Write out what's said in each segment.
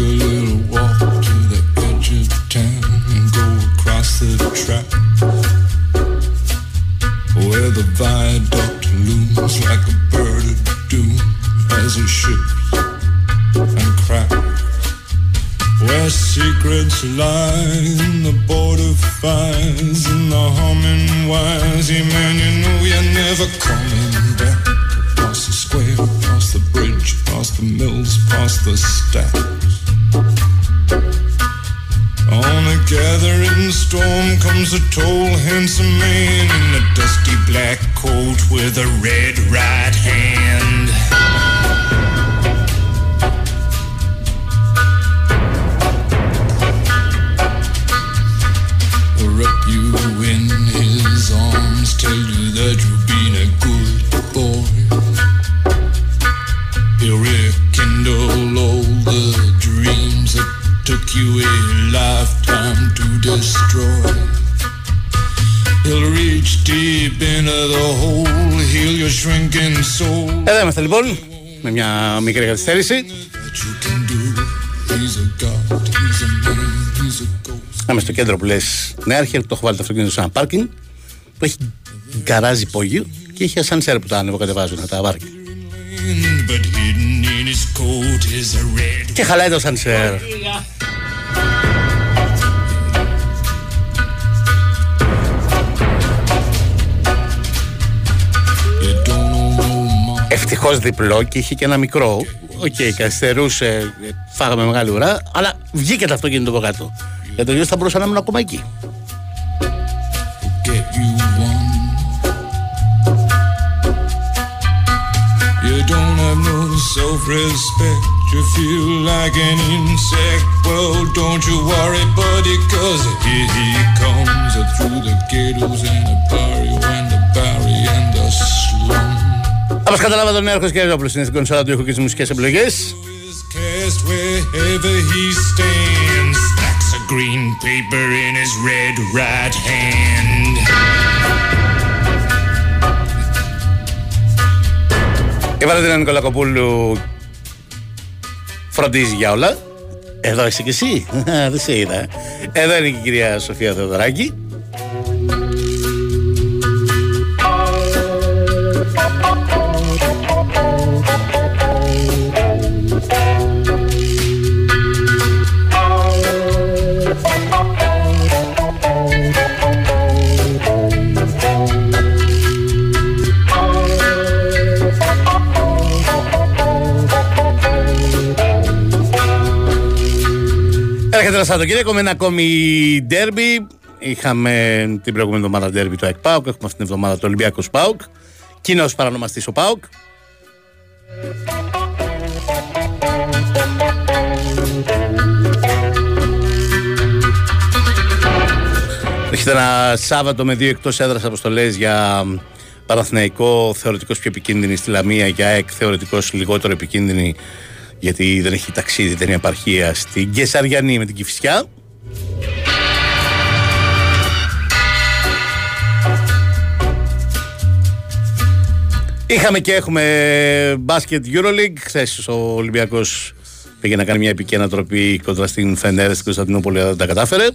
a little walk to the edge of town and go across the track where the viaduct looms like a bird of doom as it ships and cracks. Where secrets lie in the border fires and the humming wires. Yeah, man, you know you're never coming back. Past the square, past the bridge, past the mills, past the stacks. Comes a tall, handsome man in a dusty black coat with a red right hand. Soul. Εδώ είμαστε λοιπόν, με μια μικρή καθυστέρηση. That you can do. He's a god, he's a man, he's a ghost. Είμαι στο κέντρο που λες Νέαρχε, το έχω βάλει το αυτοκίνητο σε ένα πάρκινγκ που έχει γκαράζ υπόγειο και έχει ασανσέρ που τα ανεβοκατεβάζουν τα βάρκια. But hidden in his coat is a red Και χαλάει το ασανσέρ. Ευτυχώς διπλό και είχε και ένα μικρό. OK, okay, καθυστερούσε, φάγαμε μεγάλη ουρά. Αλλά βγήκε το αυτοκίνητο από κάτω. Για το γιο θα μπορούσα να ήμουν ακόμα εκεί. Όπως καταλάβατε, ο Νέαρχος Κερδόπουλος είναι στην κονσόλα του ήχου και τι μουσικέ επιλογές. Is cast wherever he stands. Stacks of green paper in his red right hand. Η Βαλαντίνα Νικολακοπούλου φροντίζει για όλα. Εδώ είσαι κι εσύ. Δεν σε είδα. Εδώ είναι και η κυρία Σοφία Θεοδωράκη. Έρχεται ένα Σαββατοκύριακο με ένα ακόμη ντέρμπι. Είχαμε την προηγούμενη εβδομάδα ντέρμπι το ΕΚΠΑΟΚ. Έχουμε αυτήν την εβδομάδα το Ολυμπιακός ΠΑΟΚ. Κοινός παρανομαστής ο ΠΑΟΚ. Έχετε ένα Σάββατο με δύο εκτός έδρας αποστολές για Παναθηναϊκό θεωρητικός πιο επικίνδυνη στη Λαμία για ΑΕΚ θεωρητικός λιγότερο επικίνδυνη γιατί δεν έχει ταξίδι, δεν είναι επαρχία στην Κεσαριανή με την Κηφισιά. Είχαμε και έχουμε μπάσκετ Euroleague. Χθες ο Ολυμπιακός πήγε να κάνει μια επική ανατροπή κοντά στην Φενέρε στην Κωνσταντινούπολη, αλλά δεν τα κατάφερε.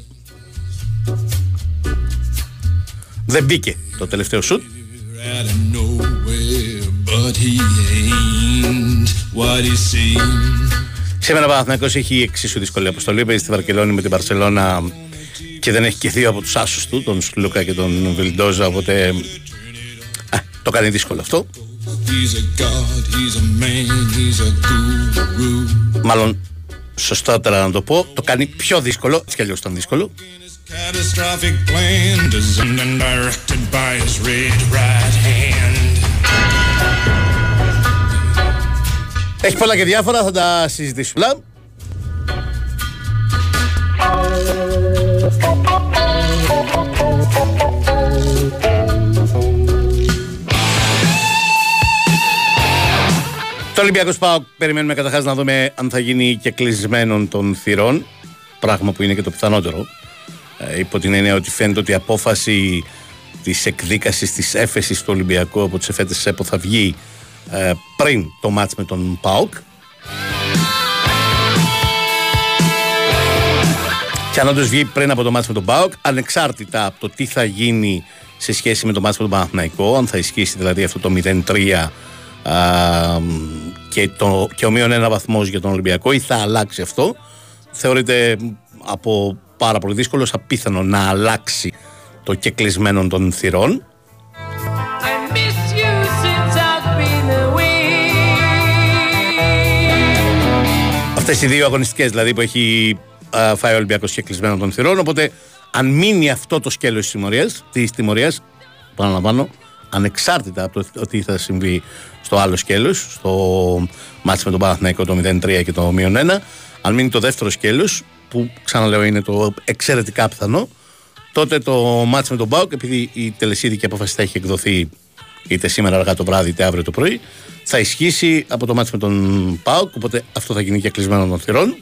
Δεν μπήκε το τελευταίο σουτ. What he seems. Σήμερα ο Παναθηναϊκός έχει εξίσου δύσκολη αποστολή. Παίζει στη Βαρκελόνη με την Παρσελώνα και δεν έχει και δύο από τους άσους του, τον Σλούκα και τον Βιλντόζα. Οπότε α, το κάνει δύσκολο αυτό. He's a god, he's a man, he's a guru. Μάλλον σωστότερα να το πω, το κάνει πιο δύσκολο. Έτσι κι αλλιώς ήταν δύσκολο. Catastrophic plan designed and directed by his red right hand. Έχει πολλά και διάφορα, θα τα συζητήσουμε. Το Ολυμπιακό Πάο περιμένουμε καταρχάς να δούμε αν θα γίνει και κλεισμένων των θυρών. Πράγμα που είναι και το πιθανότερο. Ε, υπό την έννοια ότι φαίνεται ότι η απόφαση της εκδίκασης της έφεσης του Ολυμπιακού από τις εφέτες ΕΠΟ θα βγει ε, πριν το μάτς με τον ΠΑΟΚ. Και αν όντως βγει πριν από το μάτι με τον Μπάουκ, ανεξάρτητα από το τι θα γίνει σε σχέση με το μάτι με τον Παναθηναϊκό, αν θα ισχύσει δηλαδή αυτό το 0-3 και, το, και ο μείον ένα βαθμός για τον Ολυμπιακό ή θα αλλάξει αυτό, θεωρείται από πάρα πολύ δύσκολο, απίθανο να αλλάξει το κεκλεισμένο των θυρών. Αυτές οι δύο αγωνιστικές δηλαδή που έχει φάει ο Ολυμπιακός κεκλεισμένο των θυρών οπότε αν μείνει αυτό το σκέλος της τιμωρίας, της τιμωρίας παραλαμβάνω, ανεξάρτητα από το ότι θα συμβεί στο άλλο σκέλος, στο μάτς με τον Παναθηναϊκό το 0-3 και το 0-1, αν μείνει το δεύτερο σκέλος, που ξαναλέω είναι το εξαιρετικά πιθανό, τότε το μάτς με τον Μπάουκ, επειδή η τελεσίδικη απόφαση θα έχει εκδοθεί είτε σήμερα αργά το βράδυ είτε αύριο το πρωί, θα ισχύσει από το μάτς με τον Πάουκ, οπότε αυτό θα γίνει και κλεισμένο των θυρών.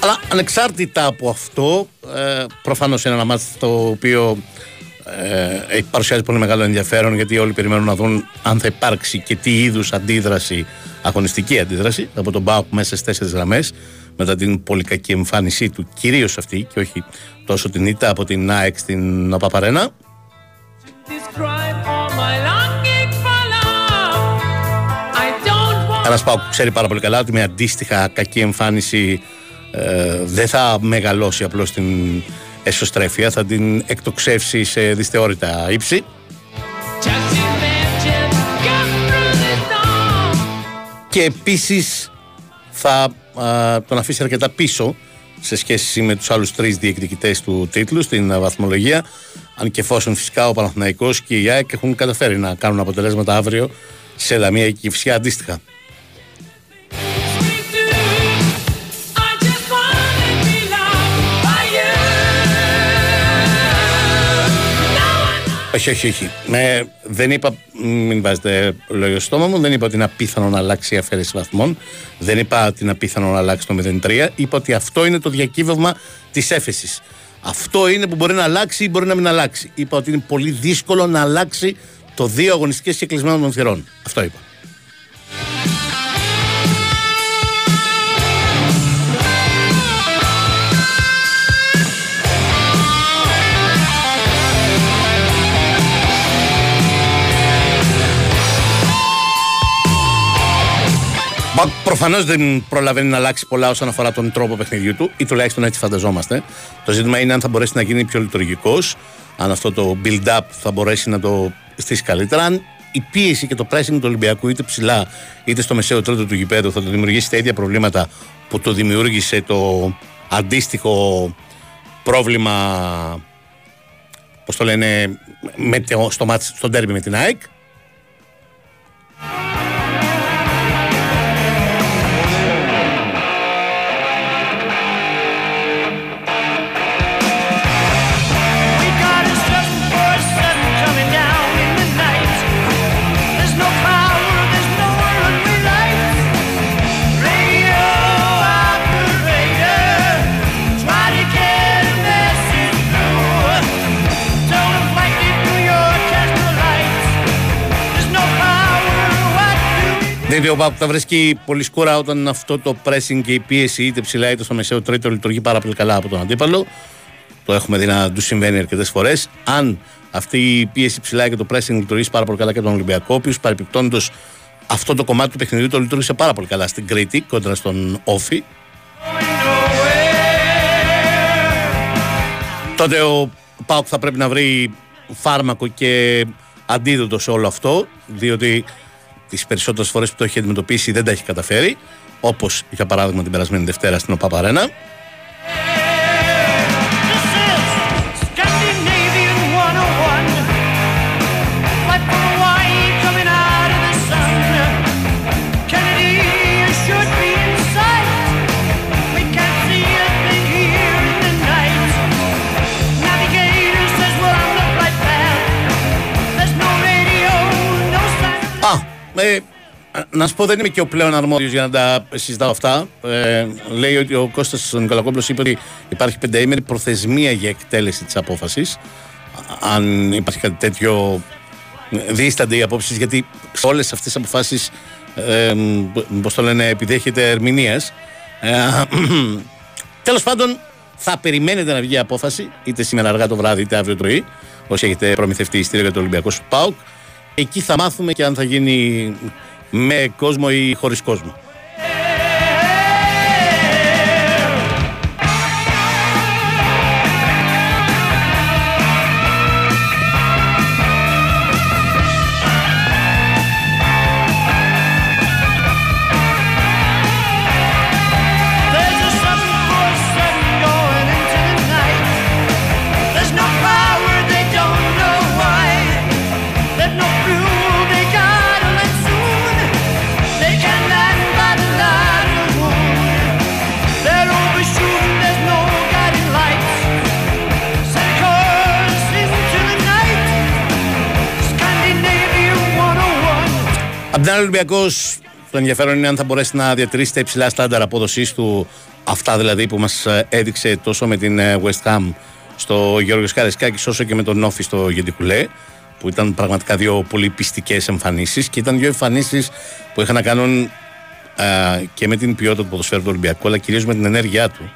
Αλλά ανεξάρτητα από αυτό, ε, προφανώς είναι ένα μάτι το οποίο ε, παρουσιάζει πολύ μεγάλο ενδιαφέρον γιατί όλοι περιμένουν να δουν αν θα υπάρξει και τι είδους αντίδραση, αγωνιστική αντίδραση από τον Μπάουκ μέσα στις τέσσερις γραμμές μετά την πολύ κακή εμφάνισή του, κυρίως αυτή και όχι τόσο την ήττα από την ΑΕΚ στην Παπαρένα. Ένας Πάουκ που ξέρει πάρα πολύ καλά ότι με αντίστοιχα κακή εμφάνιση ε, δεν θα μεγαλώσει απλώς την εσωστρέφεια, θα την εκτοξεύσει σε δυσθεώρητα ύψη. Και επίσης θα τον αφήσει αρκετά πίσω σε σχέση με τους άλλους τρεις διεκδικητές του τίτλου στην βαθμολογία αν και εφόσον φυσικά ο Παναθηναϊκός και η ΑΕΚ έχουν καταφέρει να κάνουν αποτελέσματα αύριο σε Λαμία και Κυφσιά αντίστοιχα. Όχι, όχι, όχι. Με, δεν είπα, μην βάζετε λόγιο στο στόμα μου, δεν είπα ότι είναι απίθανο να αλλάξει η αφαίρεση βαθμών. Δεν είπα ότι είναι απίθανο να αλλάξει το 0-3. Είπα ότι αυτό είναι το διακύβευμα της έφεσης. Αυτό είναι που μπορεί να αλλάξει ή μπορεί να μην αλλάξει. Είπα ότι είναι πολύ δύσκολο να αλλάξει το δύο αγωνιστικές και κλεισμένο των θυρών. Αυτό είπα. Προφανώς δεν προλαβαίνει να αλλάξει πολλά όσον αφορά τον τρόπο παιχνιδιού του, ή τουλάχιστον έτσι φανταζόμαστε. Το ζήτημα είναι αν θα μπορέσει να γίνει πιο λειτουργικός, αν αυτό το build-up θα μπορέσει να το στήσει καλύτερα, αν η πίεση και το pressing του Ολυμπιακού είτε ψηλά είτε στο μεσαίο τρίτο του γηπέδου θα το δημιουργήσει τα ίδια προβλήματα που το δημιούργησε το αντίστοιχο πρόβλημα πώς το λένε με, στο, στο ντέρμπι με την ΑΕΚ Δηλαδή ο Πάπου θα βρίσκει πολύ σκούρα όταν αυτό το pressing και η πίεση είτε ψηλά είτε στο μεσαίο τρίτο λειτουργεί πάρα πολύ καλά από τον αντίπαλο. Το έχουμε δει να τους συμβαίνει αρκετές φορές. Αν αυτή η πίεση ψηλά και το pressing λειτουργήσει πάρα πολύ καλά και τον Ολυμπιακό, ο οποίος παρεπιπτόντως αυτό το κομμάτι του παιχνιδιού το λειτουργήσε πάρα πολύ καλά στην Κρήτη κόντρα στον Όφη. Τότε ο Πάουκ θα πρέπει να βρει φάρμακο και αντίδοτο σε όλο αυτό, διότι τις περισσότερες φορές που το έχει αντιμετωπίσει δεν τα έχει καταφέρει. Όπως για παράδειγμα την περασμένη Δευτέρα στην ΟΠΑΠΑΡΕΝΑ. Ε, να σου πω, δεν είμαι και ο πλέον αρμόδιος για να τα συζητάω αυτά. Ε, λέει ότι ο Κώστας Νικολακόπουλος είπε ότι υπάρχει πενταήμερη προθεσμία για εκτέλεση της απόφασης. Αν υπάρχει κάτι τέτοιο, δίστανται οι απόψεις, γιατί σε όλες αυτές τις αποφάσεις ε, πώς το λένε, επιδέχεται ερμηνείας. Ε, τέλος πάντων, θα περιμένετε να βγει απόφαση, είτε σήμερα αργά το βράδυ, είτε αύριο πρωί, όσοι έχετε προμηθευτεί ειστήριο για το Ολυμπιακό ΣΠΑΟΚ. Εκεί θα μάθουμε και αν θα γίνει με κόσμο ή χωρίς κόσμο. Απ' την άλλη, Ολυμπιακός, το ενδιαφέρον είναι αν θα μπορέσει να διατηρήσει τα υψηλά στάνταρ απόδοσής του, αυτά δηλαδή που μας ε, έδειξε τόσο με την ε, West Ham στο Γιώργος Καρεσκάκης, όσο και με τον Νόφι στο Γεντικουλέ, που ήταν πραγματικά δύο πολύ πιστικές εμφανίσεις και ήταν δύο εμφανίσεις που είχαν να κάνουν ε, και με την ποιότητα του ποδοσφαίρου του Ολυμπιακού, αλλά κυρίως με την ενέργειά του,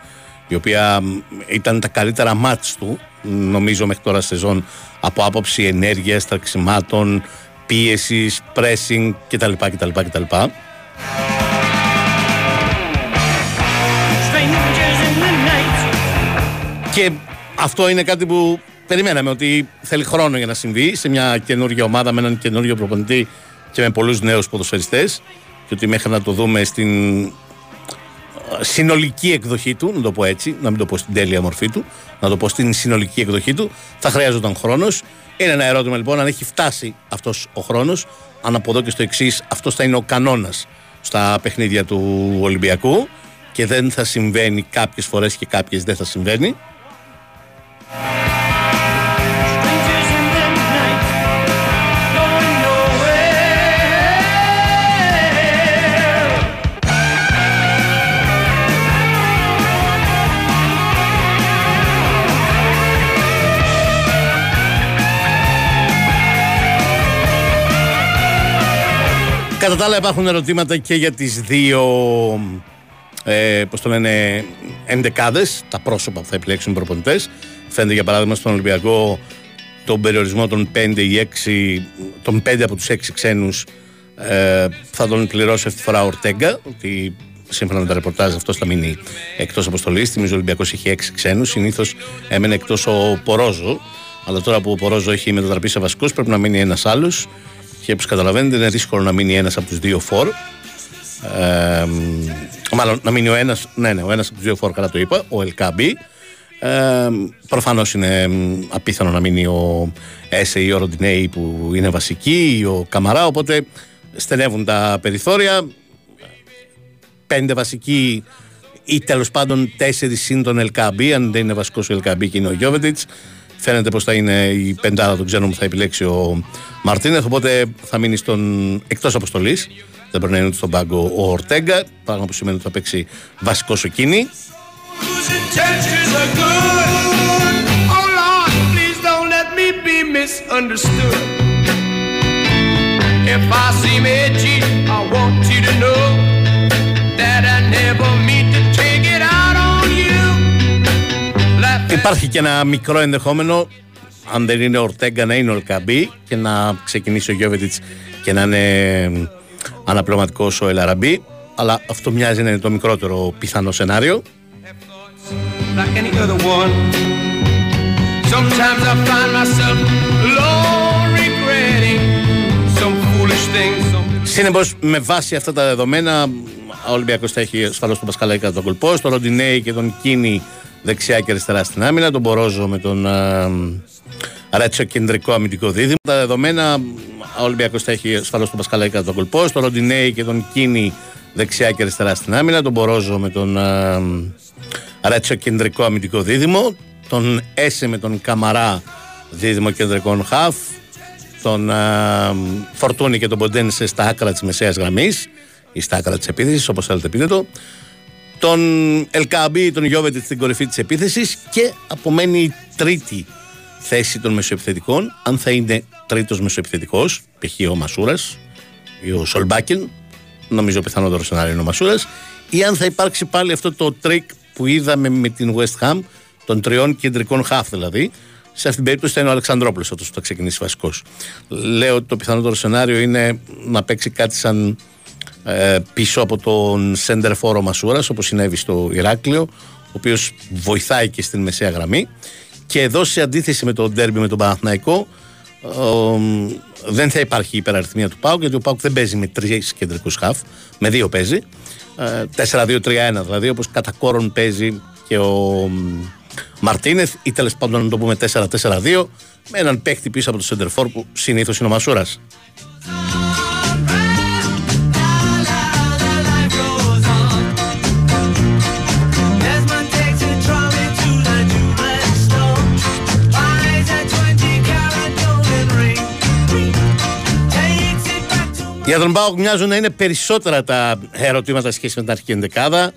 η οποία ήταν τα καλύτερα μάτς του, νομίζω μέχρι τώρα σεζόν, από άποψη ενέργειας, τραξιμάτων, πίεσης, pressing κτλ. κτλ, κτλ. Και αυτό είναι κάτι που περιμέναμε ότι θέλει χρόνο για να συμβεί σε μια καινούργια ομάδα με έναν καινούργιο προπονητή και με πολλούς νέους ποδοσφαιριστές και ότι μέχρι να το δούμε στην ε, συνολική εκδοχή του, να το πω έτσι, να μην το πω στην τέλεια μορφή του, να το πω στην συνολική εκδοχή του, θα χρειάζονταν χρόνος είναι ένα ερώτημα λοιπόν αν έχει φτάσει αυτός ο χρόνος. Αν από εδώ και στο εξής αυτός θα είναι ο κανόνας στα παιχνίδια του Ολυμπιακού και δεν θα συμβαίνει κάποιες φορές και κάποιες δεν θα συμβαίνει. Κατά τα άλλα υπάρχουν ερωτήματα και για τις δύο ε, πώς το λένε ενδεκάδες, τα πρόσωπα που θα επιλέξουν οι προπονητές. Φαίνεται για παράδειγμα στον Ολυμπιακό τον περιορισμό των 5 ή 6, των 5 από τους 6 ξένους ε, θα τον πληρώσει αυτή τη φορά ο Ορτέγκα, ότι σύμφωνα με τα ρεπορτάζ αυτό θα μείνει εκτός αποστολής. Θυμίζω ο Ολυμπιακός έχει 6 ξένους. Συνήθως έμενε εκτός ο Πορόζο. Αλλά τώρα που ο Πορόζο έχει μετατραπεί σε βασικό, πρέπει να μείνει ένας άλλος. Και όπως καταλαβαίνετε, είναι δύσκολο να μείνει ένας από τους δύο φόρ. Ε, μάλλον να μείνει ο ένας, ναι, ναι, ο ένας από τους δύο φόρ, καλά το είπα, ο Ελκάμπη. Ε, Προφανώς είναι απίθανο να μείνει ο Έσε ή ο Ροντινέη που είναι βασική, ή ο Καμαρά. Οπότε στενεύουν τα περιθώρια. Πέντε βασικοί ή τέλος πάντων τέσσερις συν τον Ελκάμπη, αν δεν είναι βασικός ο Ελκάμπη και είναι ο Γιώβετιτ. Φαίνεται πως θα είναι η πεντάδα των ξένων που θα επιλέξει ο Μαρτίνεθ. Οπότε θα μείνει στον εκτός αποστολής. Δεν μπορεί να είναι στον πάγκο ο Ορτέγκα. Πράγμα που σημαίνει ότι θα παίξει βασικό ο Κίνη. If I seem edgy, I want you to know Υπάρχει και ένα μικρό ενδεχόμενο αν δεν είναι ο Ορτέγκα να είναι ο Ελκαμπή και να ξεκινήσει ο Γιώβετιτς και να είναι αναπληρωματικός ο Ελαραμπή αλλά αυτό μοιάζει να είναι το μικρότερο πιθανό σενάριο. Συνεπώς, με βάση αυτά τα δεδομένα, ο Ολυμπιακός θα έχει ασφαλώς τον Πασκαλάκη κατά τον κολπό, τον Ροντινέη και τον Κίνη δεξιά και αριστερά στην άμυνα, τον Μπορόζο με τον Ρέτσο κεντρικό αμυντικό δίδυμο. Τα δεδομένα, ο Ολυμπιακός θα έχει ασφαλώς τον Πασκαλάκη κατά τον κολπό, τον Ροντινέη και τον Κίνη δεξιά και αριστερά στην άμυνα, τον Μπορόζο με τον Ρέτσο κεντρικό αμυντικό δίδυμο, τον Έσε με τον Καμαρά δίδυμο κεντρικών χαφ, τον Φορτούνη και τον Ποντένσε στα άκρα της μεσαίας γραμμής ή στα άκρα της επίθεσης, όπως θέλετε πείτε το τον Ελ Κααμπί, τον Γιόβετιτς στην κορυφή της επίθεσης και απομένει η τρίτη θέση των μεσοεπιθετικών. Αν θα είναι τρίτος μεσοεπιθετικός, π.χ. ο Μασούρας ή ο Σολμπάκεν, νομίζω πιθανότερο σενάριο είναι ο Μασούρας, ή αν θα υπάρξει πάλι αυτό το τρικ που είδαμε με την West Ham, των τριών κεντρικών χαφ δηλαδή. Σε αυτήν την περίπτωση θα είναι ο Αλεξανδρόπουλος αυτό που θα ξεκινήσει βασικός. Λέω ότι το πιθανότερο σενάριο είναι να παίξει κάτι σαν ε, πίσω από τον Σέντερ Φόρο Μασούρας, όπω συνέβη στο Ηράκλειο, ο οποίος βοηθάει και στην μεσαία γραμμή. Και εδώ σε αντίθεση με το ντέρμπι με τον Παναθναϊκό, δεν θα υπάρχει υπεραριθμία του Πάουκ, γιατί ο Πάουκ δεν παίζει με τρεις κεντρικούς χαφ, με δύο παίζει. 4-2-3-1 δηλαδή, όπως κατά κόρον παίζει και ο Μαρτίνεθ, ή τέλος πάντων να το πούμε 4-4-2, με έναν παίχτη πίσω από το Σεντερφόρ που συνήθως είναι ο Μασούρας. Για τον Πάοκ μοιάζουν να είναι περισσότερα τα ερωτήματα σχέση με την αρχική ενδεκάδα.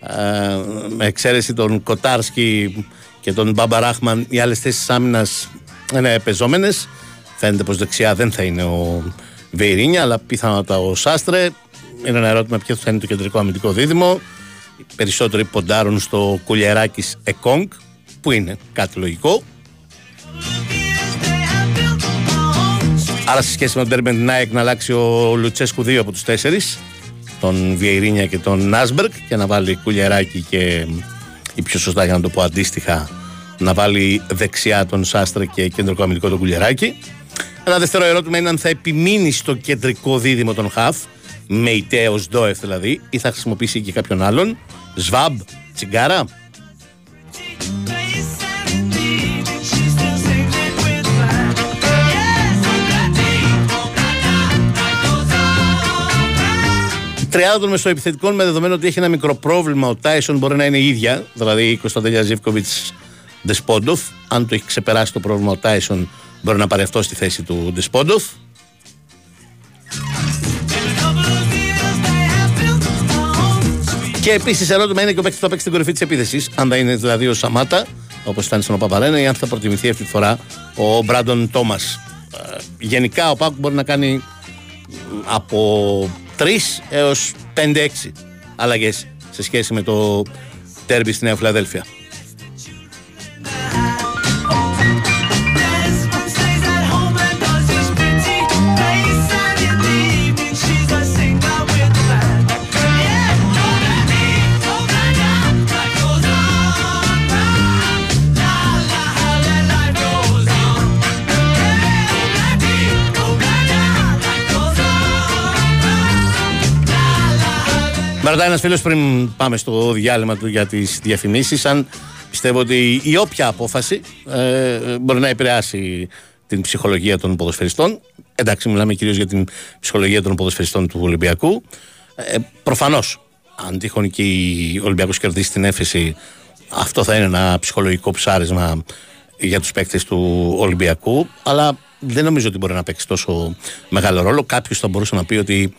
Ε, με εξαίρεση τον Κοτάρσκι και τον Μπάμπα Ράχμαν, οι άλλες θέσεις άμυνας είναι παιζόμενες. Φαίνεται πως δεξιά δεν θα είναι ο Βιεϊρίνια, αλλά πιθανότατα ο Σάστρε. Είναι ένα ερώτημα ποιο θα είναι το κεντρικό αμυντικό δίδυμο. Οι περισσότεροι ποντάρουν στο Κουλιεράκης-Εκόνγκ, που είναι κάτι λογικό. Άρα σε σχέση με το ντέρμπι με την ΑΕΚ να αλλάξει ο Λουτσέσκου δύο από τους τέσσερις τον Βιεϊρίνια και τον Νάσμπεργκ και να βάλει Κουλιεράκη και ή πιο σωστά για να το πω αντίστοιχα να βάλει δεξιά τον Σάστρε και κεντρικό αμυντικό τον κουλιαράκι. Ένα δεύτερο ερώτημα είναι αν θα επιμείνει στο κεντρικό δίδυμο των Χαφ με ιτέος Ντόεφ δηλαδή ή θα χρησιμοποιήσει και κάποιον άλλον Σβάμπ, Τσιγκάρα 30 των μεσοεπιθετικών με δεδομένο ότι έχει ένα μικρό πρόβλημα. Ο Τάισον μπορεί να είναι η ίδια, δηλαδή η Κωνσταντέλια Ζήφκοβιτς Ντεσπόντοφ. Αν το έχει ξεπεράσει το πρόβλημα ο Τάισον, μπορεί να πάρει αυτό στη θέση του Ντεσπόντοφ. Και επίσης ερώτημα είναι και ο παίκτης που θα παίξει την κορυφή της επίθεσης. Αν θα είναι δηλαδή ο Σαμάτα, όπως ήταν στον Παπαρένα, ή αν θα προτιμηθεί αυτή τη φορά ο Μπράντον Τόμας. Ε, γενικά ο Πάκου μπορεί να κάνει από 3 έως 5-6 αλλαγές σε σχέση με το τέρμπι στη Νέα Φιλαδέλφια. Με ρωτάει ένας φίλος πριν πάμε στο διάλειμμα του για τις διαφημίσεις, αν πιστεύω ότι η όποια απόφαση ε, μπορεί να επηρεάσει την ψυχολογία των ποδοσφαιριστών. Εντάξει, μιλάμε κυρίως για την ψυχολογία των ποδοσφαιριστών του Ολυμπιακού. Ε, Προφανώς, αν τυχόν και ο Ολυμπιακός κερδίσει την έφεση, αυτό θα είναι ένα ψυχολογικό ψάρισμα για τους παίκτες του Ολυμπιακού. Αλλά δεν νομίζω ότι μπορεί να παίξει τόσο μεγάλο ρόλο. Κάποιος θα μπορούσε να πει ότι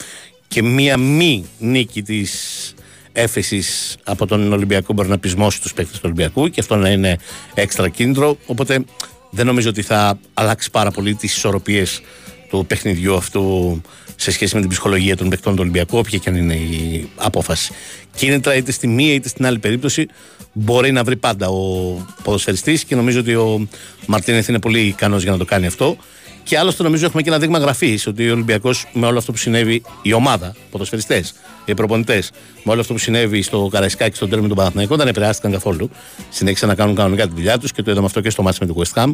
και μία μη νίκη της έφεσης από τον Ολυμπιακό μπορεί να πεισμώσει τους παίκτες του Ολυμπιακού και αυτό να είναι έξτρα κίνητρο. Οπότε δεν νομίζω ότι θα αλλάξει πάρα πολύ τις ισορροπίες του παιχνιδιού αυτού σε σχέση με την ψυχολογία των παικτών του Ολυμπιακού, όποια και αν είναι η απόφαση. Κίνητρα είτε στη μία είτε στην άλλη περίπτωση μπορεί να βρει πάντα ο ποδοσφαιριστής και νομίζω ότι ο Μαρτίνεθ είναι πολύ ικανός για να το κάνει αυτό. Και άλλωστε νομίζω έχουμε και ένα δείγμα γραφής ότι ο Ολυμπιακός με όλο αυτό που συνέβη, η ομάδα, οι ποδοσφαιριστές, οι προπονητές, με όλο αυτό που συνέβη στο Καραϊσκάκι, στον τέρμινο του Παναθηναϊκού, δεν επηρεάστηκαν καθόλου. Συνέχισαν να κάνουν κανονικά τη δουλειά τους και το είδαμε αυτό και στο μάτς με τον West Ham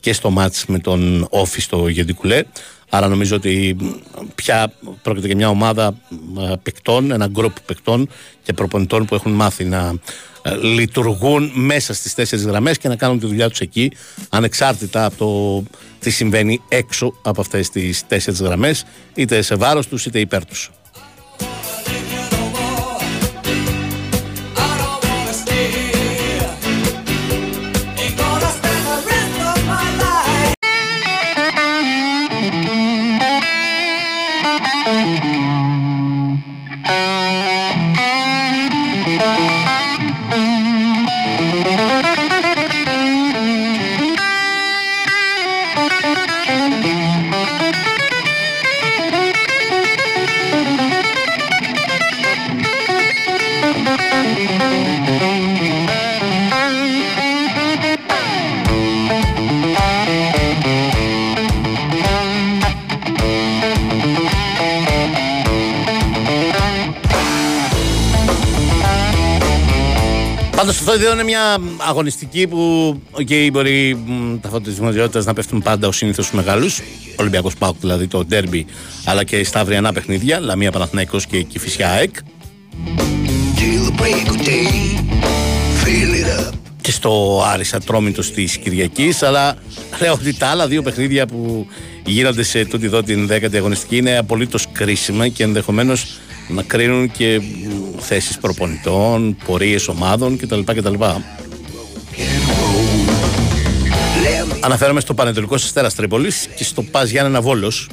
και στο μάτς με τον Όφη στο Γεντικουλέ. Άρα νομίζω ότι πια πρόκειται για μια ομάδα παικτών, ένα γκρουπ παικτών και προπονητών που έχουν μάθει να ε, λειτουργούν μέσα στις τέσσερις γραμμές και να κάνουν τη δουλειά τους εκεί ανεξάρτητα από το τι συμβαίνει έξω από αυτές τις τέσσερις γραμμές είτε σε βάρος τους είτε υπέρ τους. Μια αγωνιστική που okay, μπορεί τα φωτισμοδιότητα να πέφτουν πάντα ο συνήθως στους μεγάλους. Ολυμπιακός Πάουκ δηλαδή το ντέρμπι, αλλά και στα αυριανά παιχνίδια. Λαμία Παναθηναϊκός και Κυφυσιά ΑΕΚ. Και στο Άρισα Τρόμητο της Κυριακής, αλλά λέω ότι τα άλλα δύο παιχνίδια που γίνονται σε τούτη εδώ την 10η αγωνιστική είναι απολύτως κρίσιμα και ενδεχομένως να κρίνουν και θέσεις προπονητών, πορείες ομάδων κτλ. κτλ. Αναφέρομαι στο Πανετολικό Αστέρας Τρίπολης και στο Πας Γιάννενα Βόλος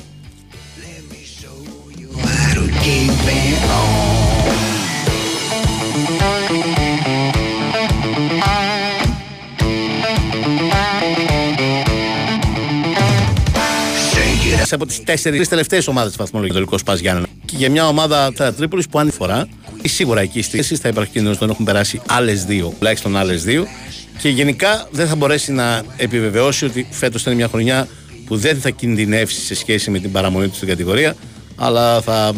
από τις τέσσερι τελευταίες ομάδες της βαθμολογία του Πας Γιάννενα. Και για μια ομάδα τα Τρίπολης που αν φορά, σίγουρα εκεί στη θέση θα υπάρχει κίνδυνος να έχουν περάσει άλλες δύο, τουλάχιστον άλλες δύο. Και γενικά δεν θα μπορέσει να επιβεβαιώσει ότι φέτος είναι μια χρονιά που δεν θα κινδυνεύσει σε σχέση με την παραμονή του στην κατηγορία, αλλά θα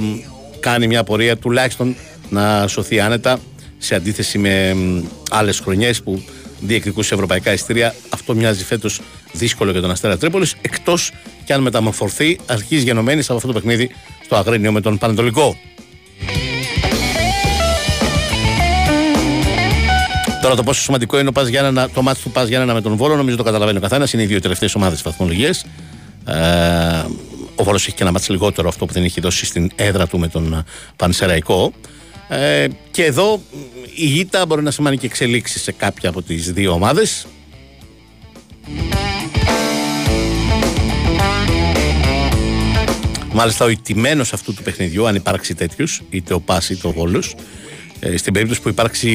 κάνει μια πορεία τουλάχιστον να σωθεί άνετα σε αντίθεση με άλλες χρονιές που διεκδικούσε ευρωπαϊκά ειστήρια. Αυτό μοιάζει φέτος δύσκολο για τον Αστέρα Τρίπολης, εκτός και αν μεταμορφωθεί αρχή γενομένης από αυτό το παιχνίδι στο Αγρίνιο με τον Πανετολικό. Τώρα το πόσο σημαντικό είναι ο Πας Γιάννενα, το μάτι του Πας Γιάννενα με τον Βόλο, νομίζω το καταλαβαίνει ο καθένας. Είναι οι δύο τελευταίες ομάδες βαθμολογίε. Ε, ο Βόλος έχει και ένα μάτι λιγότερο αυτό που δεν έχει δώσει στην έδρα του με τον Πανσεραϊκό. Ε, και εδώ η ήττα μπορεί να σημαίνει και εξελίξεις σε κάποια από τις δύο ομάδες. Μάλιστα ο ηττημένο αυτού του παιχνιδιού, αν υπάρξει τέτοιος, είτε ο Πάση είτε ο Βόλο, ε, στην περίπτωση που υπάρξει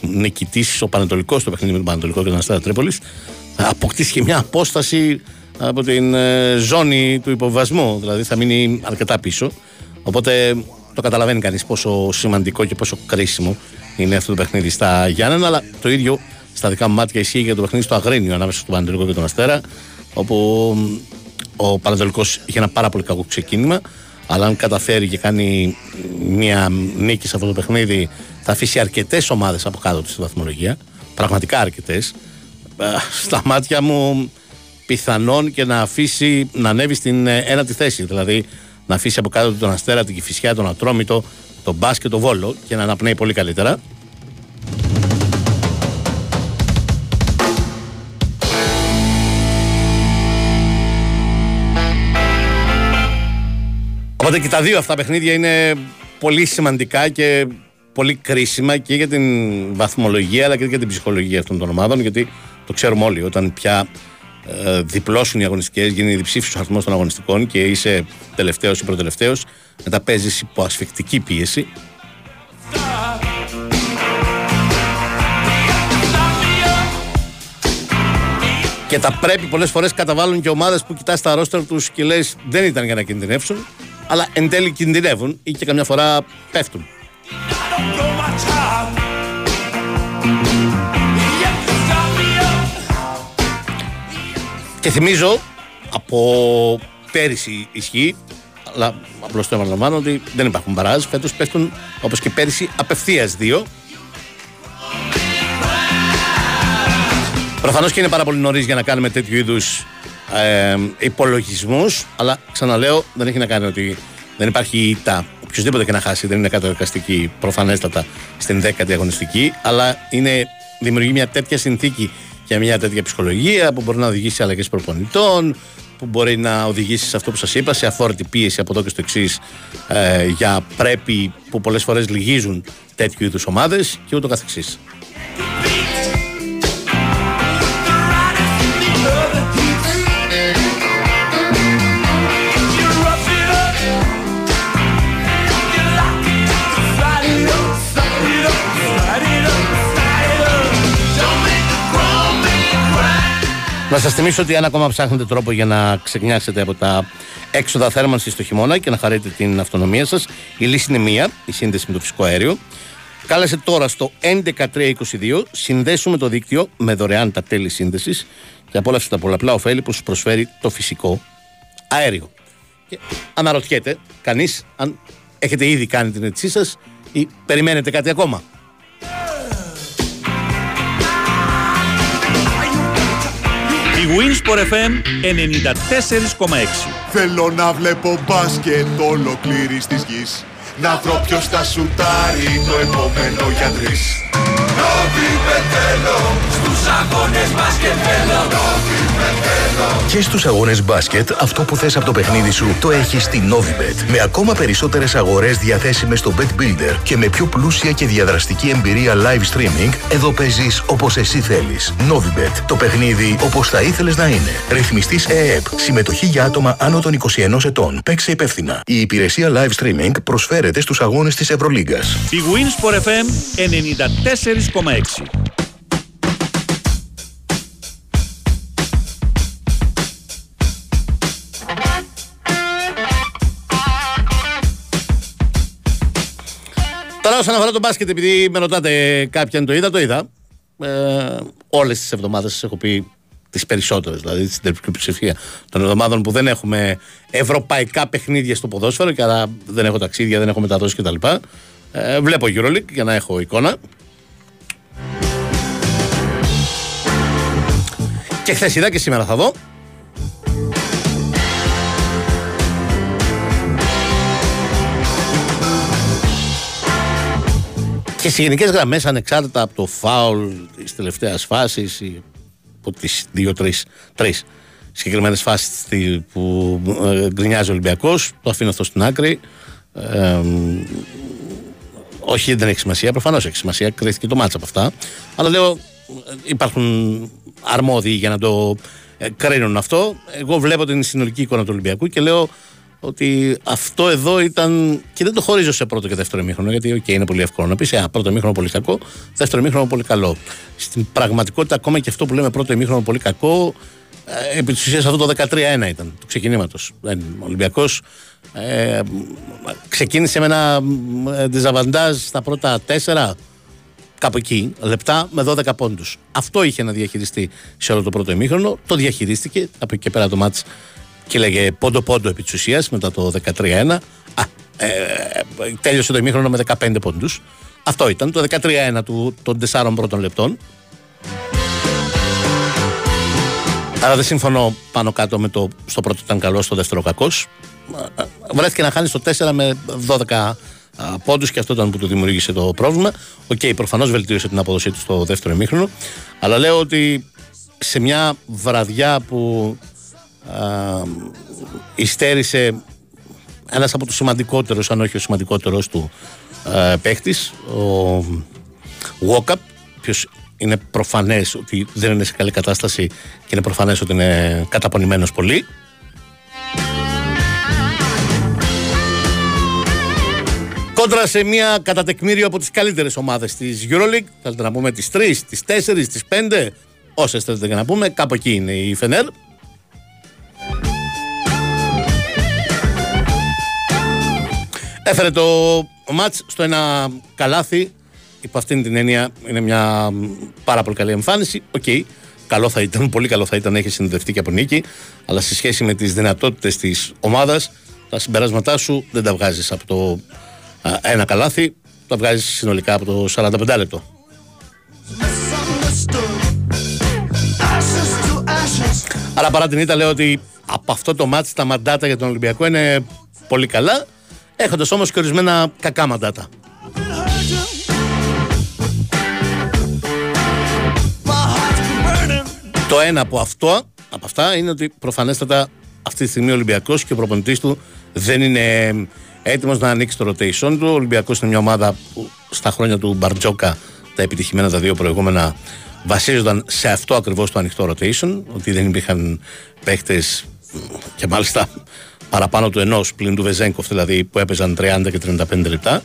νικητής ο Πανατολικό στο παιχνίδι με τον Πανατολικό και τον Αστέρα Τρίπολης, θα αποκτήσει και μια απόσταση από την ε, ζώνη του υποβασμού. Δηλαδή θα μείνει αρκετά πίσω. Οπότε το καταλαβαίνει κανείς πόσο σημαντικό και πόσο κρίσιμο είναι αυτό το παιχνίδι στα Γιάννενα. Αλλά το ίδιο στα δικά μου μάτια ισχύει για το παιχνίδι στο Αγρίνιο ανάμεσα στον Πανατολικό και τον Αστέρα. Όπου ο Πανατολικό είχε ένα πάρα πολύ κακό ξεκίνημα. Αλλά αν καταφέρει και κάνει μια νίκη σε αυτό το παιχνίδι, θα αφήσει αρκετές ομάδες από κάτω του στη βαθμολογία. Πραγματικά αρκετές. Ε, στα μάτια μου πιθανόν και να αφήσει να ανέβει στην ε, ένατη θέση. Δηλαδή να αφήσει από κάτω τον Αστέρα, την Κυφυσιά, τον Ατρόμητο, τον Μπάσκετ, τον Βόλο και να αναπνέει πολύ καλύτερα. Οπότε και τα δύο αυτά παιχνίδια είναι πολύ σημαντικά και πολύ κρίσιμα και για την βαθμολογία αλλά και για την ψυχολογία αυτών των ομάδων γιατί το ξέρουμε όλοι όταν πια ε, διπλώσουν οι αγωνιστικές, γίνει διψήφιος ο αριθμός των αγωνιστικών και είσαι τελευταίος ή προτελευταίος, μετά παίζεις υπό ασφικτική πίεση. Και τα πρέπει πολλές φορές καταβάλουν και ομάδες που κοιτάς τα ρόστερ τους και λες δεν ήταν για να κινδυνεύσουν, αλλά εν τέλει κινδυνεύουν ή και καμιά φορά πέφτουν. Και θυμίζω από πέρυσι ισχύει, αλλά απλώς το επαναλαμβάνω ότι δεν υπάρχουν μπαράζ. Φέτος πέφτουν όπως και πέρυσι απευθείας δύο. Προφανώς και είναι πάρα πολύ νωρίς για να κάνουμε τέτοιου είδους ε, υπολογισμούς, αλλά ξαναλέω δεν έχει να κάνει ότι δεν υπάρχει ήττα. Οποιοδήποτε και να χάσει δεν είναι καταδικαστική προφανέστατα στην 10η αγωνιστική, αλλά είναι, δημιουργεί μια τέτοια συνθήκη και μια τέτοια ψυχολογία που μπορεί να οδηγήσει σε αλλαγές προπονητών, που μπορεί να οδηγήσει σε αυτό που σας είπα, σε αφόρητη πίεση από εδώ και στο εξής ε, για πρέπει που πολλές φορές λυγίζουν τέτοιου είδους ομάδες και ούτω καθεξής. Να σας θυμίσω ότι αν ακόμα ψάχνετε τρόπο για να ξεκινάσετε από τα έξοδα θέρμανσης στο χειμώνα και να χαρείτε την αυτονομία σας, η λύση είναι μία, η σύνδεση με το φυσικό αέριο. Κάλεσε τώρα στο 11322, συνδέσουμε το δίκτυο με δωρεάν τα τέλη σύνδεσης και απόλαυσε τα πολλαπλά ωφέλη που σου προσφέρει το φυσικό αέριο. Και αναρωτιέται κανείς αν έχετε ήδη κάνει την αίτησή σας ή περιμένετε κάτι ακόμα. Winsport FM 94,6 Θέλω να βλέπω μπάσκετ ολοκλήρης της γης Να βρω ποιος θα σουτάρει το επόμενο για τρεις Νόβι θέλω, στους αγώνες μπάσκετ θέλω και στους αγώνες μπάσκετ, αυτό που θες από το παιχνίδι σου το έχεις στη Novibet. Με ακόμα περισσότερες αγορές διαθέσιμες στο Bet Builder και με πιο πλούσια και διαδραστική εμπειρία live streaming, εδώ παίζεις όπως εσύ θέλεις. Novibet. Το παιχνίδι όπως θα ήθελες να είναι. Ρυθμιστής ΕΕΠ. Συμμετοχή για άτομα άνω των 21 ετών. Παίξε υπεύθυνα. Η υπηρεσία live streaming προσφέρεται στους αγώνες της Ευρωλίγκας. Η Winsport FM 94,6 Τώρα όσον αφορά το μπάσκετ, επειδή με ρωτάτε κάποιον το είδα, το είδα. Ε, Όλες τις εβδομάδες έχω πει τις περισσότερες, δηλαδή στην τελική ψηφία των εβδομάδων που δεν έχουμε ευρωπαϊκά παιχνίδια στο ποδόσφαιρο και άρα δεν έχω ταξίδια, δεν έχω μεταδόσεις κτλ. Ε, βλέπω Euroleague για να έχω εικόνα. Και χθες είδα και σήμερα θα δω. Και σε γενικές γραμμές, ανεξάρτητα από το φάουλ της τελευταίας φάσης ή από τις δύο-τρει συγκεκριμένες φάσεις που ε, γκρινιάζει ο Ολυμπιακός, το αφήνω αυτό στην άκρη. Ε, όχι, δεν έχει σημασία. Προφανώς έχει σημασία. Κρίθηκε το μάτσα από αυτά. Αλλά λέω, υπάρχουν αρμόδιοι για να το ε, κρίνουν αυτό. Εγώ βλέπω την συνολική εικόνα του Ολυμπιακού και λέω ότι αυτό εδώ ήταν. και δεν το χωρίζω σε πρώτο και δεύτερο μήχρονο, γιατί okay, είναι πολύ εύκολο να πεις: Α, πρώτο μήχρονο πολύ κακό, δεύτερο μήχρονο πολύ καλό. Στην πραγματικότητα, ακόμα και αυτό που λέμε πρώτο μήχρονο πολύ κακό, ε, επί της ουσίας αυτό το 13-1 ήταν του ξεκινήματος. Ο Ολυμπιακός ε, ξεκίνησε με ένα διζαβαντάζ στα πρώτα τέσσερα, κάπου εκεί, λεπτά με 12 πόντους. Αυτό είχε να διαχειριστεί σε όλο το πρώτο ημίχρονο. Το διαχειρίστηκε. Από εκεί και πέρα το μάτς και λέγε πόντο πόντο επί της ουσίας, μετά το 13-1. Α, ε, τέλειωσε το ημίχρονο με 15 πόντους. Αυτό ήταν το 13-1 του, των 4 πρώτων λεπτών. Άρα δεν συμφωνώ πάνω κάτω με το στο πρώτο ήταν καλό, στο δεύτερο κακός. Βρέθηκε να χάνει στο 4 με 12 πόντους και αυτό ήταν που του δημιούργησε το πρόβλημα. OK, okay, προφανώς βελτίωσε την απόδοσή του στο δεύτερο ημίχρονο. Αλλά λέω ότι σε μια βραδιά που υστέρησε ένας από τους σημαντικότερους, αν όχι ο σημαντικότερος του ε, παίχτης, ο Walkup, ποιος είναι προφανές ότι δεν είναι σε καλή κατάσταση και είναι προφανές ότι είναι καταπονημένος πολύ. Κόντρα σε μια κατατεκμήριο από τις καλύτερες ομάδες της EuroLeague, θέλετε να πούμε τις τρεις, τις τέσσερις, τις πέντε, όσες θέλετε να πούμε, κάπου εκεί είναι η Φενέρ. Έφερε το ματς στο ένα καλάθι. Υπό αυτήν την έννοια είναι μια πάρα πολύ καλή εμφάνιση. OK, okay. καλό θα ήταν, πολύ καλό θα ήταν να έχεις συνοδευτεί και από νίκη. Αλλά σε σχέση με τις δυνατότητες της ομάδας, τα συμπεράσματά σου δεν τα βγάζεις από το ένα καλάθι, τα βγάζεις συνολικά από το 45 λεπτό. Αλλά παρά την ήττα λέω ότι από αυτό το μάτς τα μαντάτα για τον Ολυμπιακό είναι πολύ καλά έχοντας όμως και ορισμένα κακά μαντάτα. Το ένα από αυτό, από αυτά είναι ότι προφανέστατα αυτή τη στιγμή ο Ολυμπιακός και ο προπονητής του δεν είναι έτοιμος να ανοίξει το rotation του. Ο Ολυμπιακός είναι μια ομάδα που στα χρόνια του Μπαρτζόκα τα επιτυχημένα τα δύο προηγούμενα βασίζονταν σε αυτό ακριβώς το ανοιχτό rotation. Ότι δεν υπήρχαν παίχτε και μάλιστα παραπάνω του ενός πλην του Βεζέγκοφ δηλαδή που έπαιζαν 30 και 35 λεπτά.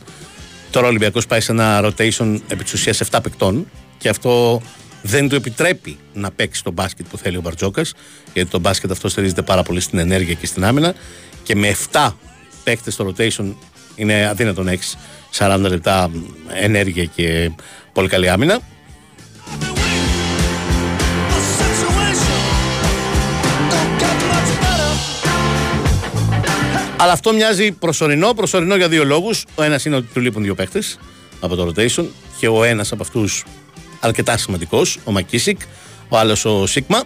Τώρα ο Ολυμπιακός πάει σε ένα rotation επί της ουσίας 7 παικτών και αυτό δεν του επιτρέπει να παίξει το μπάσκετ που θέλει ο Μπαρτζόκας, γιατί το μπάσκετ αυτό στηρίζεται πάρα πολύ στην ενέργεια και στην άμυνα. Και με 7 παίκτες στο rotation είναι αδύνατο να έχεις 40 λεπτά ενέργεια και πολύ καλή άμυνα. Αλλά αυτό μοιάζει προσωρινό, προσωρινό για δύο λόγους. Ο ένας είναι ότι του λείπουν δύο παίχτε από το rotation και ο ένας από αυτούς αρκετά σημαντικός, ο Μακίσικ, ο άλλος ο Σίγμα.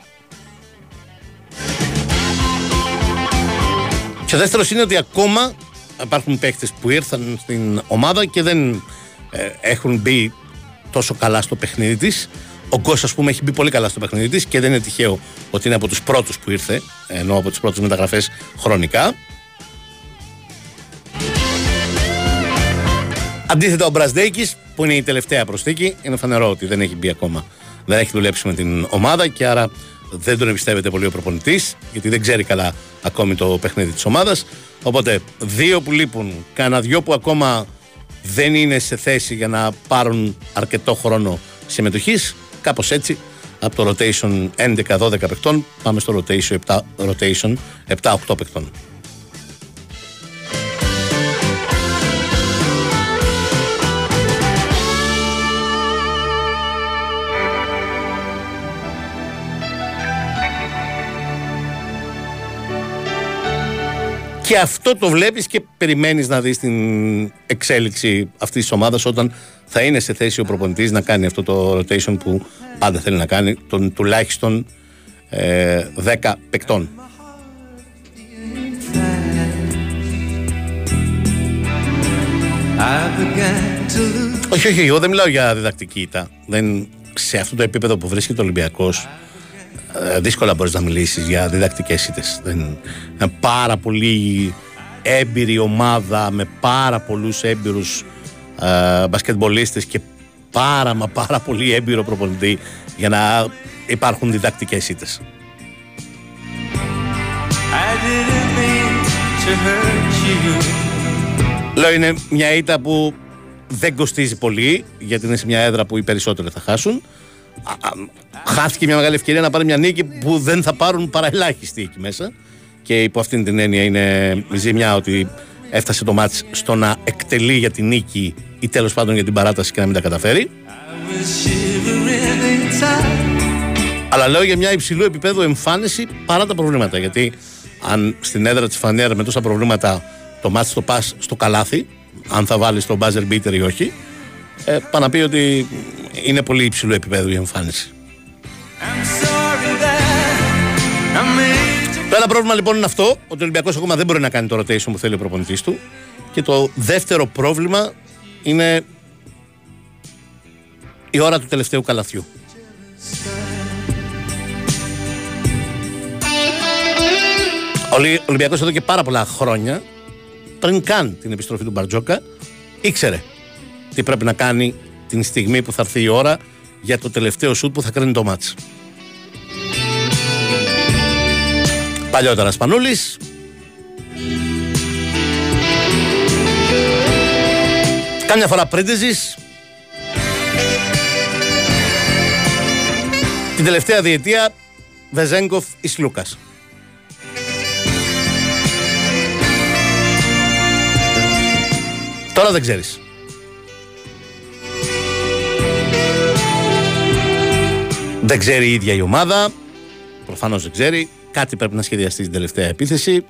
Και δεύτερος είναι ότι ακόμα υπάρχουν παίχτε που ήρθαν στην ομάδα και δεν ε, έχουν μπει τόσο καλά στο παιχνίδι της. Ο Γκος, ας πούμε, έχει μπει πολύ καλά στο παιχνίδι της και δεν είναι τυχαίο ότι είναι από τους πρώτους που ήρθε, ενώ από τις πρώτες μεταγραφές χρονικά. Αντίθετα, ο Μπρασδέκη, που είναι η τελευταία προσθήκη, είναι φανερό ότι δεν έχει μπει ακόμα. Δεν έχει δουλέψει με την ομάδα και άρα δεν τον εμπιστεύεται πολύ ο προπονητής, γιατί δεν ξέρει καλά ακόμη το παιχνίδι της ομάδας. Οπότε, δύο που λείπουν, κάνα δυο που ακόμα δεν είναι σε θέση για να πάρουν αρκετό χρόνο συμμετοχής. Κάπως έτσι, από το rotation 11-12 παιχτών, πάμε στο rotation 7-8 rotation 7-8 παιχτών. Και αυτό το βλέπεις και περιμένεις να δεις την εξέλιξη αυτής της ομάδας όταν θα είναι σε θέση ο προπονητής να κάνει αυτό το rotation που πάντα θέλει να κάνει, των τουλάχιστον ε, 10 παικτών. Όχι, όχι, εγώ δεν μιλάω για διδακτική ήττα. Δεν, σε αυτό το επίπεδο που βρίσκεται ο Ολυμπιακός ε, δύσκολα μπορείς να μιλήσεις για διδακτικές ήττες. Δεν, είναι πάρα πολύ έμπειρη ομάδα με πάρα πολλούς έμπειρους ε, μπασκετμπολίστες και πάρα μα πάρα πολύ έμπειρο προπονητή για να υπάρχουν διδακτικές ήττες. Λέω είναι μια ήττα που δεν κοστίζει πολύ γιατί είναι σε μια έδρα που οι περισσότεροι θα χάσουν χάθηκε μια μεγάλη ευκαιρία να πάρει μια νίκη που δεν θα πάρουν παρά ελάχιστοι εκεί μέσα. Και υπό αυτήν την έννοια είναι η ζημιά ότι έφτασε το μάτς στο να εκτελεί για την νίκη ή τέλος πάντων για την παράταση και να μην τα καταφέρει. Αλλά λέω για μια υψηλού επίπεδου εμφάνιση παρά τα προβλήματα. Γιατί αν στην έδρα της Φανέρα με τόσα προβλήματα το μάτς το πας στο καλάθι, αν θα βάλει το buzzer beater ή όχι, ε, να πει ότι είναι πολύ υψηλό επίπεδο η εμφάνιση. Το ένα πρόβλημα λοιπόν είναι αυτό, ότι ο Ολυμπιακός ακόμα δεν μπορεί να κάνει το rotation που θέλει ο προπονητής του. Και το δεύτερο πρόβλημα είναι η ώρα του τελευταίου καλαθιού. Ο Ολυμπιακός εδώ και πάρα πολλά χρόνια, πριν καν την επιστροφή του Μπαρτζόκα, ήξερε τι πρέπει να κάνει την στιγμή που θα έρθει η ώρα για το τελευταίο σουτ που θα κρίνει το μάτς. Παλιότερα Σπανούλης. Κάμια φορά πρίντεζης. Την τελευταία διετία Βεζέγκοφ Ισλούκας. Τώρα δεν ξέρεις. Δεν ξέρει η ίδια η ομάδα. Προφανώς δεν ξέρει. Κάτι πρέπει να σχεδιαστεί στην τελευταία επίθεση.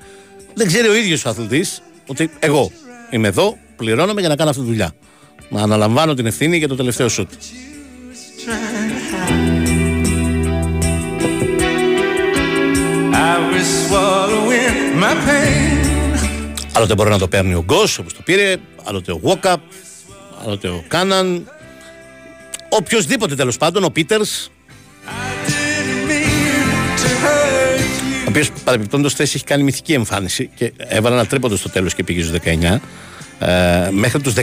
Δεν ξέρει ο ίδιος ο αθλητής ότι εγώ είμαι εδώ, πληρώνομαι για να κάνω αυτή τη δουλειά. Να αναλαμβάνω την ευθύνη για το τελευταίο σουτ. Άλλοτε μπορεί να το παίρνει ο Γκος όπως το πήρε, άλλοτε ο Βόκαπ, άλλοτε ο Κάναν. Οποιοδήποτε τέλος πάντων, ο Πίτερς ο οποίος παρεμπιπτόντω θέση έχει κάνει μυθική εμφάνιση και έβαλε ένα τρίποντο στο τέλος και πήγε στους 19. Ε, μέχρι τους 16,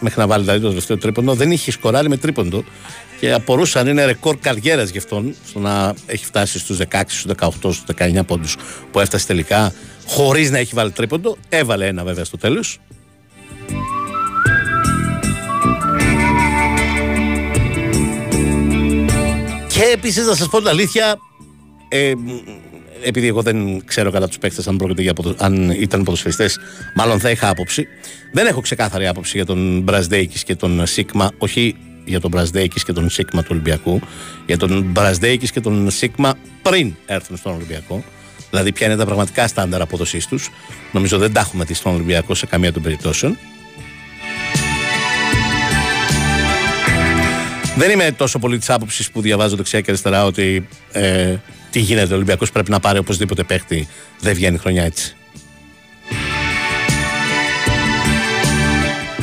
μέχρι να βάλει δηλαδή το τελευταίο τρίποντο, δεν είχε σκοράρει με τρίποντο και απορούσε αν είναι ρεκόρ καριέρας γι' αυτόν στο να έχει φτάσει στους 16, στους 18, στους 19 πόντους που έφτασε τελικά χωρίς να έχει βάλει τρίποντο. Έβαλε ένα βέβαια στο τέλος. Και επίσης να σας πω την αλήθεια, ε, επειδή εγώ δεν ξέρω καλά τους παίκτες, αν, για αν ήταν ποδοσφαιριστές, μάλλον θα είχα άποψη. Δεν έχω ξεκάθαρη άποψη για τον Μπραζδέικης και τον Σίγμα, όχι για τον Μπραζδέικης και τον Σίγμα του Ολυμπιακού, για τον Μπραζδέικης και τον Σίγμα πριν έρθουν στον Ολυμπιακό. Δηλαδή, ποια είναι τα πραγματικά στάνταρ απόδοσής τους. Νομίζω δεν τα έχουμε δει στον Ολυμπιακό σε καμία των περιπτώσεων. Δεν είμαι τόσο πολύ της άποψης που διαβάζω δεξιά και αριστερά ότι ε, τι γίνεται. Ο Ολυμπιακός πρέπει να πάρει οπωσδήποτε παίχτη. Δεν βγαίνει χρονιά έτσι.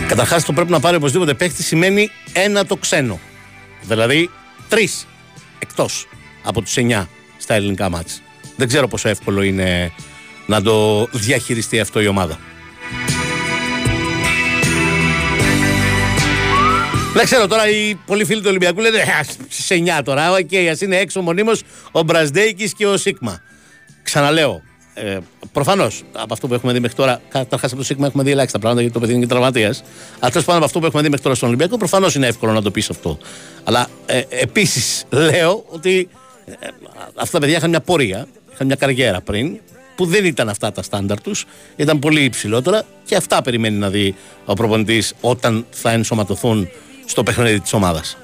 Καταρχάς, το πρέπει να πάρει οπωσδήποτε παίχτη σημαίνει ένα το ξένο. Δηλαδή, τρεις εκτός από τους εννιά στα ελληνικά ματς. Δεν ξέρω πόσο εύκολο είναι να το διαχειριστεί αυτό η ομάδα. Δεν ξέρω τώρα οι πολλοί φίλοι του Ολυμπιακού λένε στις 9 τώρα. OK, okay, ας είναι έξω μονίμως ο Μπραζντέικις και ο Σίκμα. Ξαναλέω, ε, Προφανώς από αυτό που έχουμε δει μέχρι τώρα, καταρχάς από το Σίκμα έχουμε δει ελάχιστα πράγματα γιατί το παιδί είναι και τραυματίας. Αλλά τέλος πάντων από αυτό που έχουμε δει μέχρι τώρα στον Ολυμπιακό, προφανώς είναι εύκολο να το πεις αυτό. Αλλά ε, επίσης λέω ότι ε, αυτά τα παιδιά είχαν μια πορεία, είχαν μια καριέρα πριν που δεν ήταν αυτά τα στάνταρ τους, ήταν πολύ υψηλότερα και αυτά περιμένει να δει ο προπονητής όταν θα ενσωματωθούν στο παιχνίδι της ομάδας.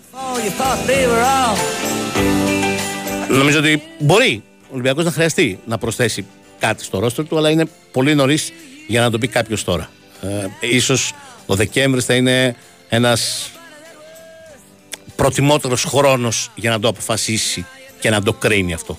Νομίζω ότι μπορεί ο Ολυμπιακός να χρειαστεί να προσθέσει κάτι στο ρόστρο του, αλλά είναι πολύ νωρίς για να το πει κάποιος τώρα. Ε, ίσως ο Δεκέμβρης θα είναι ένας προτιμότερος χρόνος για να το αποφασίσει και να το κρίνει αυτό.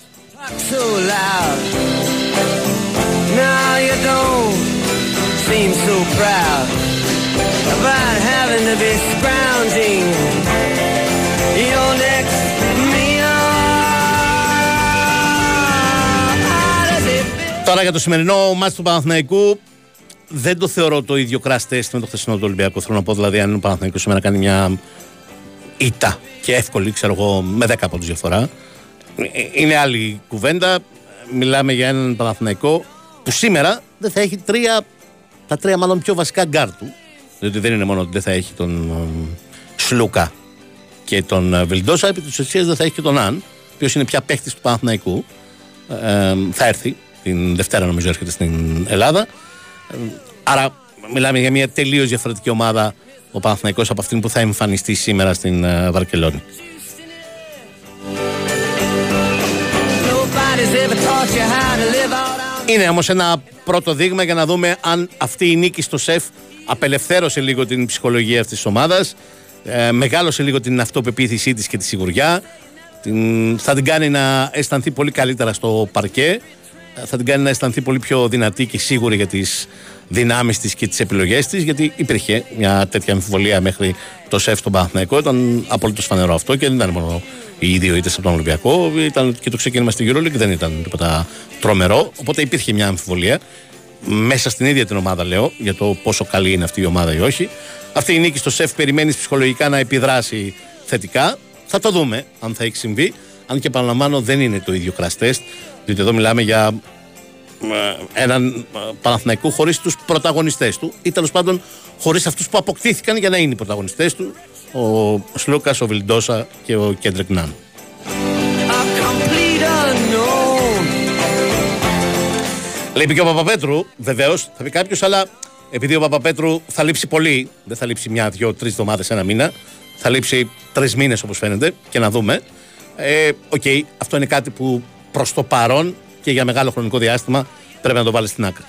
Τώρα για το σημερινό ματς του Παναθηναϊκού δεν το θεωρώ το ίδιο crash test με το χθεσινό του Ολυμπιακού. Θέλω να πω δηλαδή αν ο Παναθηναϊκός σήμερα κάνει μια ήττα και εύκολη, ξέρω εγώ, με 10 πόντους διαφορά. Είναι άλλη κουβέντα. Μιλάμε για έναν Παναθηναϊκό που σήμερα δεν θα έχει τρία, τα τρία μάλλον πιο βασικά γκαρντ του. Διότι δεν είναι μόνο ότι δεν θα έχει τον Σλούκα και τον ε, Βιλντόζα, επί της ουσίας δεν θα έχει και τον Αν, ο οποίος είναι πια παίχτη του Παναθηναϊκού. Ε, θα έρθει την Δευτέρα νομίζω έρχεται στην Ελλάδα. Άρα μιλάμε για μια τελείως διαφορετική ομάδα ο Παναθηναϊκός από αυτήν που θα εμφανιστεί σήμερα στην ε, Βαρκελόνη. Είναι όμως ένα πρώτο δείγμα για να δούμε αν αυτή η νίκη στο ΣΕΦ απελευθέρωσε λίγο την ψυχολογία αυτής της ομάδας, ε, μεγάλωσε λίγο την αυτοπεποίθησή της και τη σιγουριά, την, θα την κάνει να αισθανθεί πολύ καλύτερα στο παρκέ θα την κάνει να αισθανθεί πολύ πιο δυνατή και σίγουρη για τις δυνάμεις της και τις επιλογές της, γιατί υπήρχε μια τέτοια αμφιβολία μέχρι το σεφ στον Παναθηναϊκό. Ήταν απολύτως φανερό αυτό και δεν ήταν μόνο οι δύο ήττες από τον Ολυμπιακό, ήταν και το ξεκίνημα στην EuroLeague, δεν ήταν τίποτα τρομερό. Οπότε υπήρχε μια αμφιβολία μέσα στην ίδια την ομάδα, λέω, για το πόσο καλή είναι αυτή η ομάδα ή όχι. Αυτή η νίκη στο σεφ περιμένεις ψυχολογικά να επιδράσει θετικά. Θα το δούμε αν θα έχει συμβεί. Αν και επαναλαμβάνω, δεν είναι το ίδιο crash test. Διότι εδώ μιλάμε για ε, έναν ε, Παναθηναϊκό χωρίς τους πρωταγωνιστές του ή τέλος πάντων χωρίς αυτούς που αποκτήθηκαν για να είναι οι πρωταγωνιστές του, ο Σλούκας, ο Βιλντόσα και ο Κέντρεκ Νάν. Λείπει και ο Παπαπέτρου, βεβαίως, θα πει κάποιος, αλλά επειδή ο Παπαπέτρου θα λείψει πολύ, δεν θα λείψει μια, δύο, τρεις εβδομάδες, ένα μήνα, θα λείψει τρεις μήνες όπως φαίνεται και να δούμε. Ε, OK, okay, αυτό είναι κάτι που προς το παρόν και για μεγάλο χρονικό διάστημα πρέπει να το βάλει στην άκρη.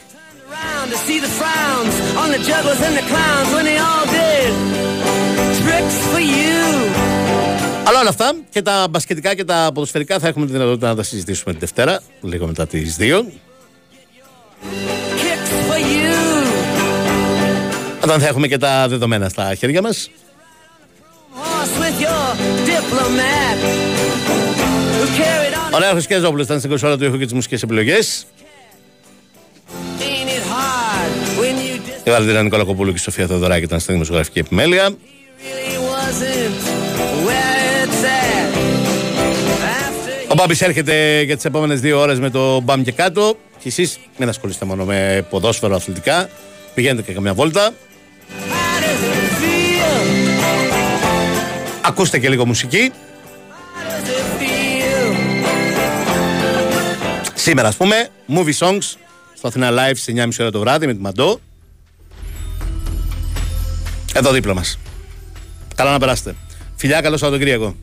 Αλλά όλα αυτά και τα μπασκετικά και τα ποδοσφαιρικά θα έχουμε τη δυνατότητα να τα συζητήσουμε την Δευτέρα, λίγο μετά τις 2. Όταν θα έχουμε και τα δεδομένα στα χέρια μας. Ωραία, Χρυσκέζοπουλο ήταν στην κονσόλα του ήχου και τις μουσικές επιλογές. Η Βαλτίνα Νικόλα Κοπούλου και η Σοφία Θεοδωράκη ήταν στην δημοσιογραφική επιμέλεια. Ο Μπάμπης έρχεται για τις επόμενες δύο ώρες με το μπαμ και κάτω. Και εσείς μην ασχολείστε μόνο με ποδόσφαιρο αθλητικά. Πηγαίνετε και καμιά βόλτα. Ακούστε και λίγο μουσική. Σήμερα, ας πούμε, movie songs στο Αθήνα Live στις 9.30 ώρα το βράδυ με τη Μαντό. Εδώ δίπλα μας. Καλά να περάσετε. Φιλιά, καλό Σαββατοκύριακο.